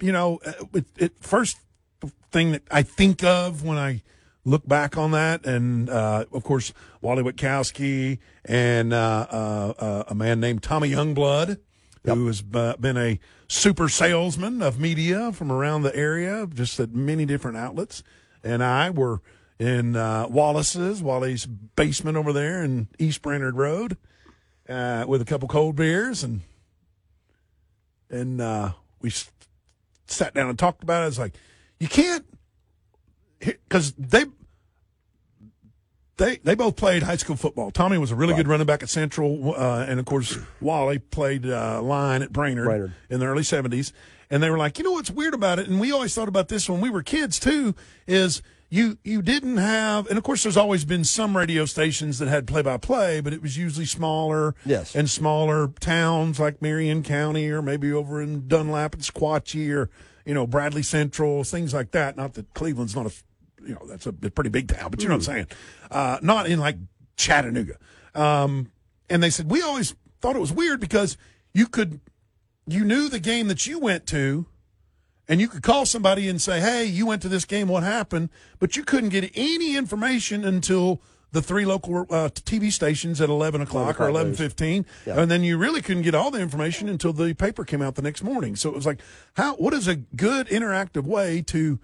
you know, uh, it, it first thing that I think of when I look back on that, and uh, of course Wally Witkowski and uh, uh, uh a man named Tommy Youngblood, yep. who has been a super salesman of media from around the area, just at many different outlets, and I were in uh, Wallace's, Wally's basement over there in East Brainerd Road, uh, with a couple cold beers, and and we sat down and talked about it. It's like you can't because they they they both played high school football. Tommy was a really right. good running back at Central, uh, and of course Wally played uh, line at Brainerd, Brainerd, in the early seventies. And they were like, you know what's weird about it, and we always thought about this when we were kids too, is you you didn't have, and of course there's always been some radio stations that had play by play, but it was usually smaller, yes, and smaller towns like Marion County or maybe over in Dunlap and Sequatchie or you know Bradley Central, things like that. Not that Cleveland's not a you know, that's a pretty big town, but you know what I'm saying? Uh, not in like Chattanooga. Um, and they said, we always thought it was weird because you could, you knew the game that you went to and you could call somebody and say, Hey, you went to this game. What happened? But you couldn't get any information until the three local uh, TV stations at 11 o'clock or 11.15. Yeah. And then you really couldn't get all the information until the paper came out the next morning. So it was like, how, what is a good interactive way to,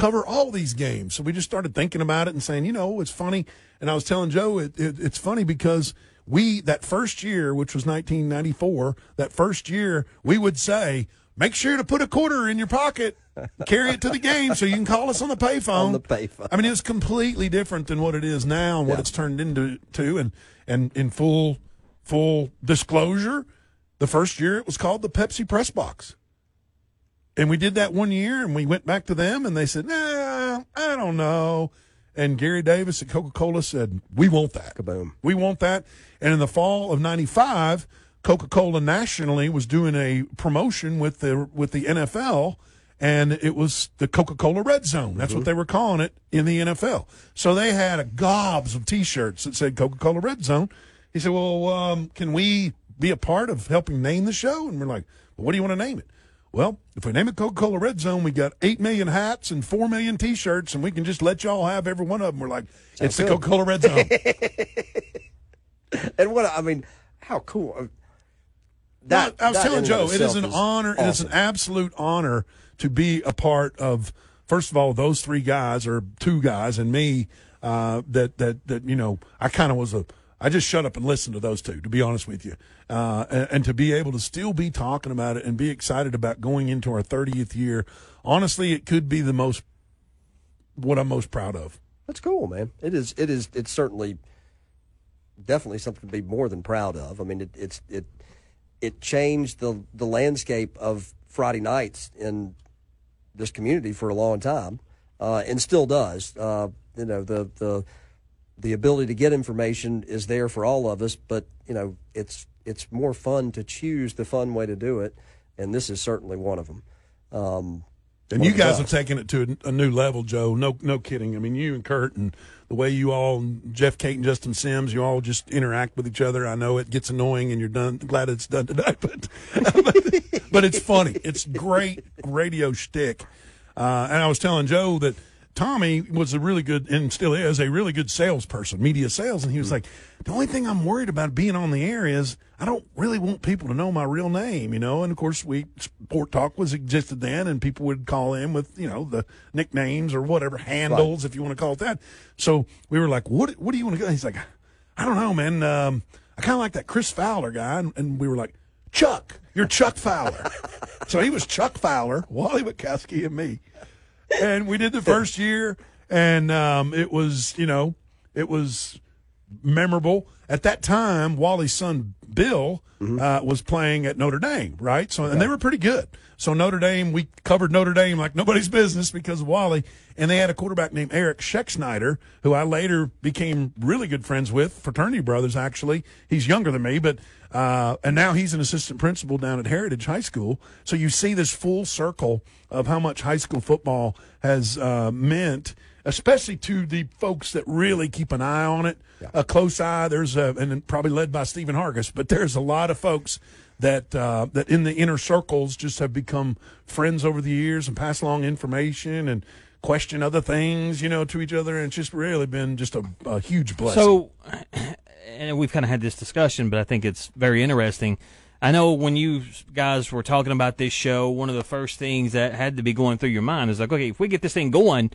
cover all these games. So we just started thinking about it and saying, you know, it's funny. And I was telling Joe, it, it, it's funny because we, that first year, which was 1994, that first year, we would say, make sure to put a quarter in your pocket, carry it to the game so you can call us on the payphone. On the payphone. I mean, it's completely different than what it is now and what yeah. it's turned into. To, and, and in full, full disclosure, the first year it was called the Pepsi Press Box. And we did that one year and we went back to them and they said, nah, I don't know. And Gary Davis at Coca Cola said, we want that. Kaboom. We want that. And in the fall of 95, Coca Cola nationally was doing a promotion with the, with the NFL and it was the Coca Cola Red Zone. That's mm-hmm. what they were calling it in the NFL. So they had a gobs of t shirts that said Coca Cola Red Zone. He said, well, um, can we be a part of helping name the show? And we're like, well, what do you want to name it? Well, if we name it Coca Cola Red Zone, we got 8 million hats and 4 million t shirts, and we can just let y'all have every one of them. We're like, Sounds it's good. the Coca Cola Red Zone. and what, I mean, how cool. That, I was telling Joe, it is an honor, awesome. it is an absolute honor to be a part of, first of all, those three guys, or two guys, and me, uh, that, that, that, you know, I kind of was a, I just shut up and listened to those two, to be honest with you. Uh, and, and, to be able to still be talking about it and be excited about going into our 30th year, honestly, it could be the most, what I'm most proud of. That's cool, man. It is, it is, it's certainly, definitely something to be more than proud of. I mean, it, it's, it, it changed the, the landscape of Friday nights in this community for a long time, uh, and still does. Uh, you know, the, the, the ability to get information is there for all of us, but you know it's it's more fun to choose the fun way to do it, and this is certainly one of them. Um, and you guys have taken it to a, a, new level, Joe. No, no kidding. I mean, you and Kurt, and the way you all, Jeff Kate and Justin Sims, you all just interact with each other. I know it gets annoying, and you're done. Glad it's done today, but but, but it's funny. It's great radio shtick. Uh, and I was telling Joe that Tommy was a really good and still is a really good salesperson, media sales, and he was mm-hmm. like, the only thing I'm worried about being on the air is I don't really want people to know my real name, you know. And of course, we Sport Talk was existed then, and people would call in with you know the nicknames or whatever handles, right. if you want to call it that. So we were like, what What do you want to go? He's like, I don't know, man. Um, I kind of like that Chris Fowler guy, and, and we were like, Chuck, you're Chuck Fowler. so he was Chuck Fowler, Wally Witkowski, and me and we did the first year, and um, it was you know it was memorable at that time. Wally's son Bill mm-hmm. uh, was playing at Notre Dame, right? So and they were pretty good. So Notre Dame, we covered Notre Dame like nobody's business because of Wally, and they had a quarterback named Eric Schexnayder, who I later became really good friends with, fraternity brothers actually. He's younger than me, but uh, and now he's an assistant principal down at Heritage High School. So you see this full circle of how much high school football has uh, meant, especially to the folks that really keep an eye on it, yeah. a close eye. There's a, and probably led by Stephen Hargis, but there's a lot of folks that uh, that in the inner circles just have become friends over the years and pass along information and question other things, you know, to each other. And it's just really been just a, a huge blessing. So, and we've kind of had this discussion, but I think it's very interesting. I know when you guys were talking about this show, one of the first things that had to be going through your mind is like, okay, if we get this thing going,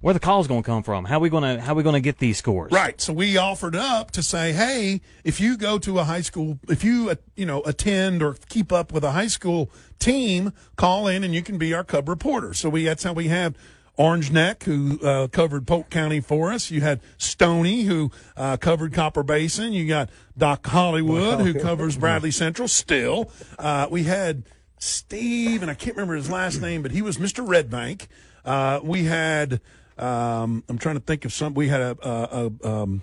where the calls going to come from? How are we going to how are we going to get these scores? Right. So we offered up to say, hey, if you go to a high school, if you uh, you know attend or keep up with a high school team, call in and you can be our cub reporter. So we that's how we had Orange Neck, who uh, covered Polk County for us. You had Stony, who uh, covered Copper Basin. You got Doc Hollywood, who covers Bradley Central. Still, uh, we had Steve, and I can't remember his last name, but he was Mr. Red Bank. Uh, we had. Um, I'm trying to think of some. We had a, a, a um,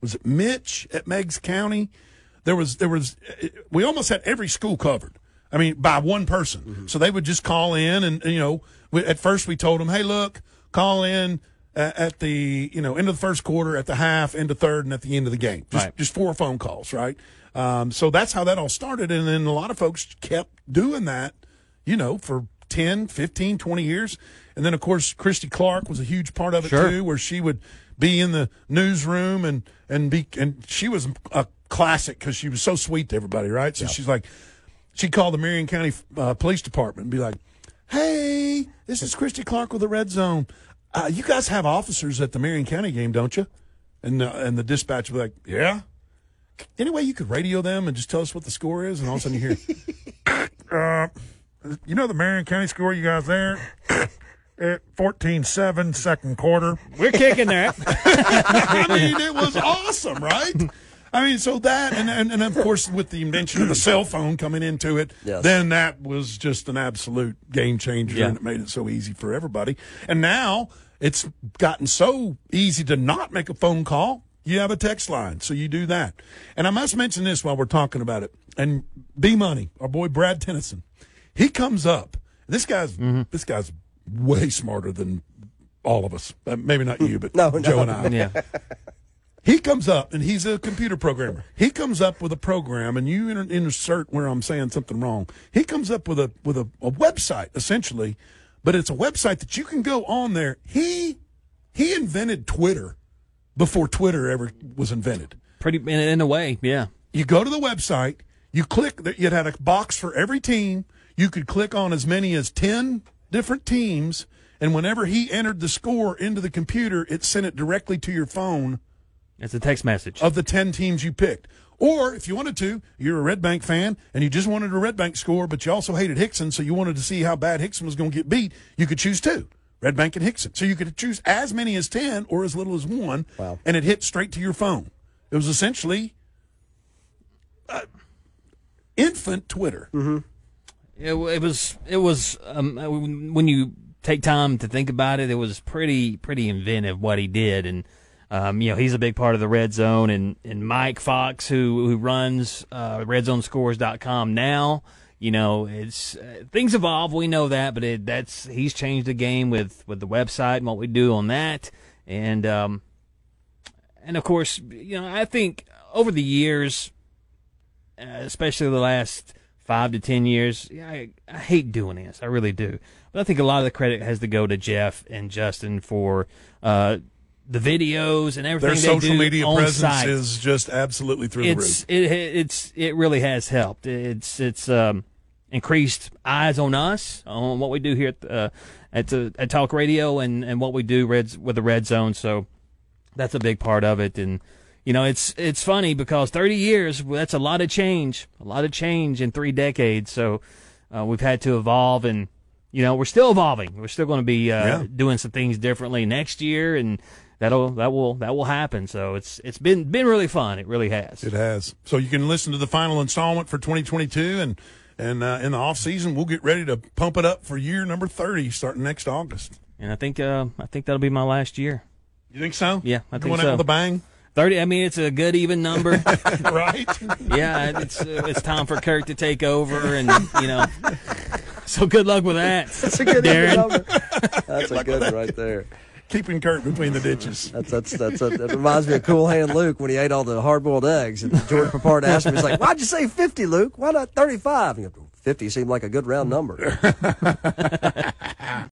was it Mitch at Meigs County? There was there was we almost had every school covered. I mean, by one person. Mm-hmm. So they would just call in, and you know, we, at first we told them, hey, look, call in at the you know end of the first quarter, at the half, end of third, and at the end of the game. Just right. just four phone calls, right? Um, so that's how that all started, and then a lot of folks kept doing that, you know, for 10, 15, 20 years. And then, of course, Christy Clark was a huge part of it sure. too, where she would be in the newsroom and and be and she was a classic because she was so sweet to everybody, right? So yeah. she's like, she called the Marion County uh, Police Department and be like, "Hey, this is Christy Clark with the Red Zone. Uh, you guys have officers at the Marion County game, don't you?" And uh, and the dispatch would be like, "Yeah." Anyway, you could radio them and just tell us what the score is, and all of a sudden you hear, uh, "You know the Marion County score, you guys there?" at 14-7 second quarter. We're kicking that. I mean, it was awesome, right? I mean, so that, and, and, and of course, with the invention of the cell phone coming into it, yes. then that was just an absolute game changer, yeah. and it made it so easy for everybody. And now it's gotten so easy to not make a phone call. You have a text line, so you do that. And I must mention this while we're talking about it. And B Money, our boy Brad Tennyson, he comes up. This guy's mm-hmm. this guy's way smarter than all of us. Uh, maybe not you, but no, Joe no. and I. Yeah. He comes up and he's a computer programmer. He comes up with a program, and you insert where I'm saying something wrong. He comes up with a with a, a website essentially, but it's a website that you can go on there. He he invented Twitter before Twitter ever was invented. Pretty in, in a way, yeah. You go to the website, you click. It had a box for every team. You could click on as many as ten different teams, and whenever he entered the score into the computer, it sent it directly to your phone. It's a text message of the ten teams you picked. Or if you wanted to, you're a Red Bank fan and you just wanted a Red Bank score, but you also hated Hickson, so you wanted to see how bad Hickson was going to get beat. You could choose two. Red Bank and Hickson. So you could choose as many as 10 or as little as one, wow. and it hit straight to your phone. It was essentially uh, infant Twitter. Mm-hmm. It, it was it was um, when you take time to think about it, it was pretty pretty inventive what he did, and um, you know he's a big part of the Red Zone, and and Mike Fox who who runs uh, RedZoneScores.com now. You know, it's uh, things evolve. We know that, but it, that's he's changed the game with with the website and what we do on that, and um, and of course, you know, I think over the years, uh, especially the last five to ten years. I, I hate doing this. I really do. But I think a lot of the credit has to go to Jeff and Justin for uh, the videos and everything. Their social media presence site. is just absolutely through it's, the roof. It, it's it really has helped. It's it's um, increased eyes on us on what we do here at uh, at, uh, at Talk Radio and, and what we do Reds with the Red Zone. So that's a big part of it and you know, it's it's funny because 30 years that's a lot of change, a lot of change in three decades. So uh, we've had to evolve, and you know, we're still evolving. We're still going to be uh, yeah. doing some things differently next year, and that'll that will that will happen. So it's it's been been really fun. It really has. It has. So you can listen to the final installment for 2022, and and uh, in the off season, we'll get ready to pump it up for year number 30 starting next August. And I think uh, I think that'll be my last year. You think so? Yeah, I think Going so. out with a bang. Thirty. I mean, it's a good even number, right? Yeah, it's uh, it's time for Kirk to take over, and you know. So good luck with that. That's a good Darren. number. That's good a good one right there. keeping Kurt between the ditches. That's that's that's a, that reminds me of Cool Hand Luke when he ate all the hard boiled eggs. And George Peppard asked him, he's like, "Why'd you say 50, Luke? Why not 35?" And he 50 seemed like a good round number.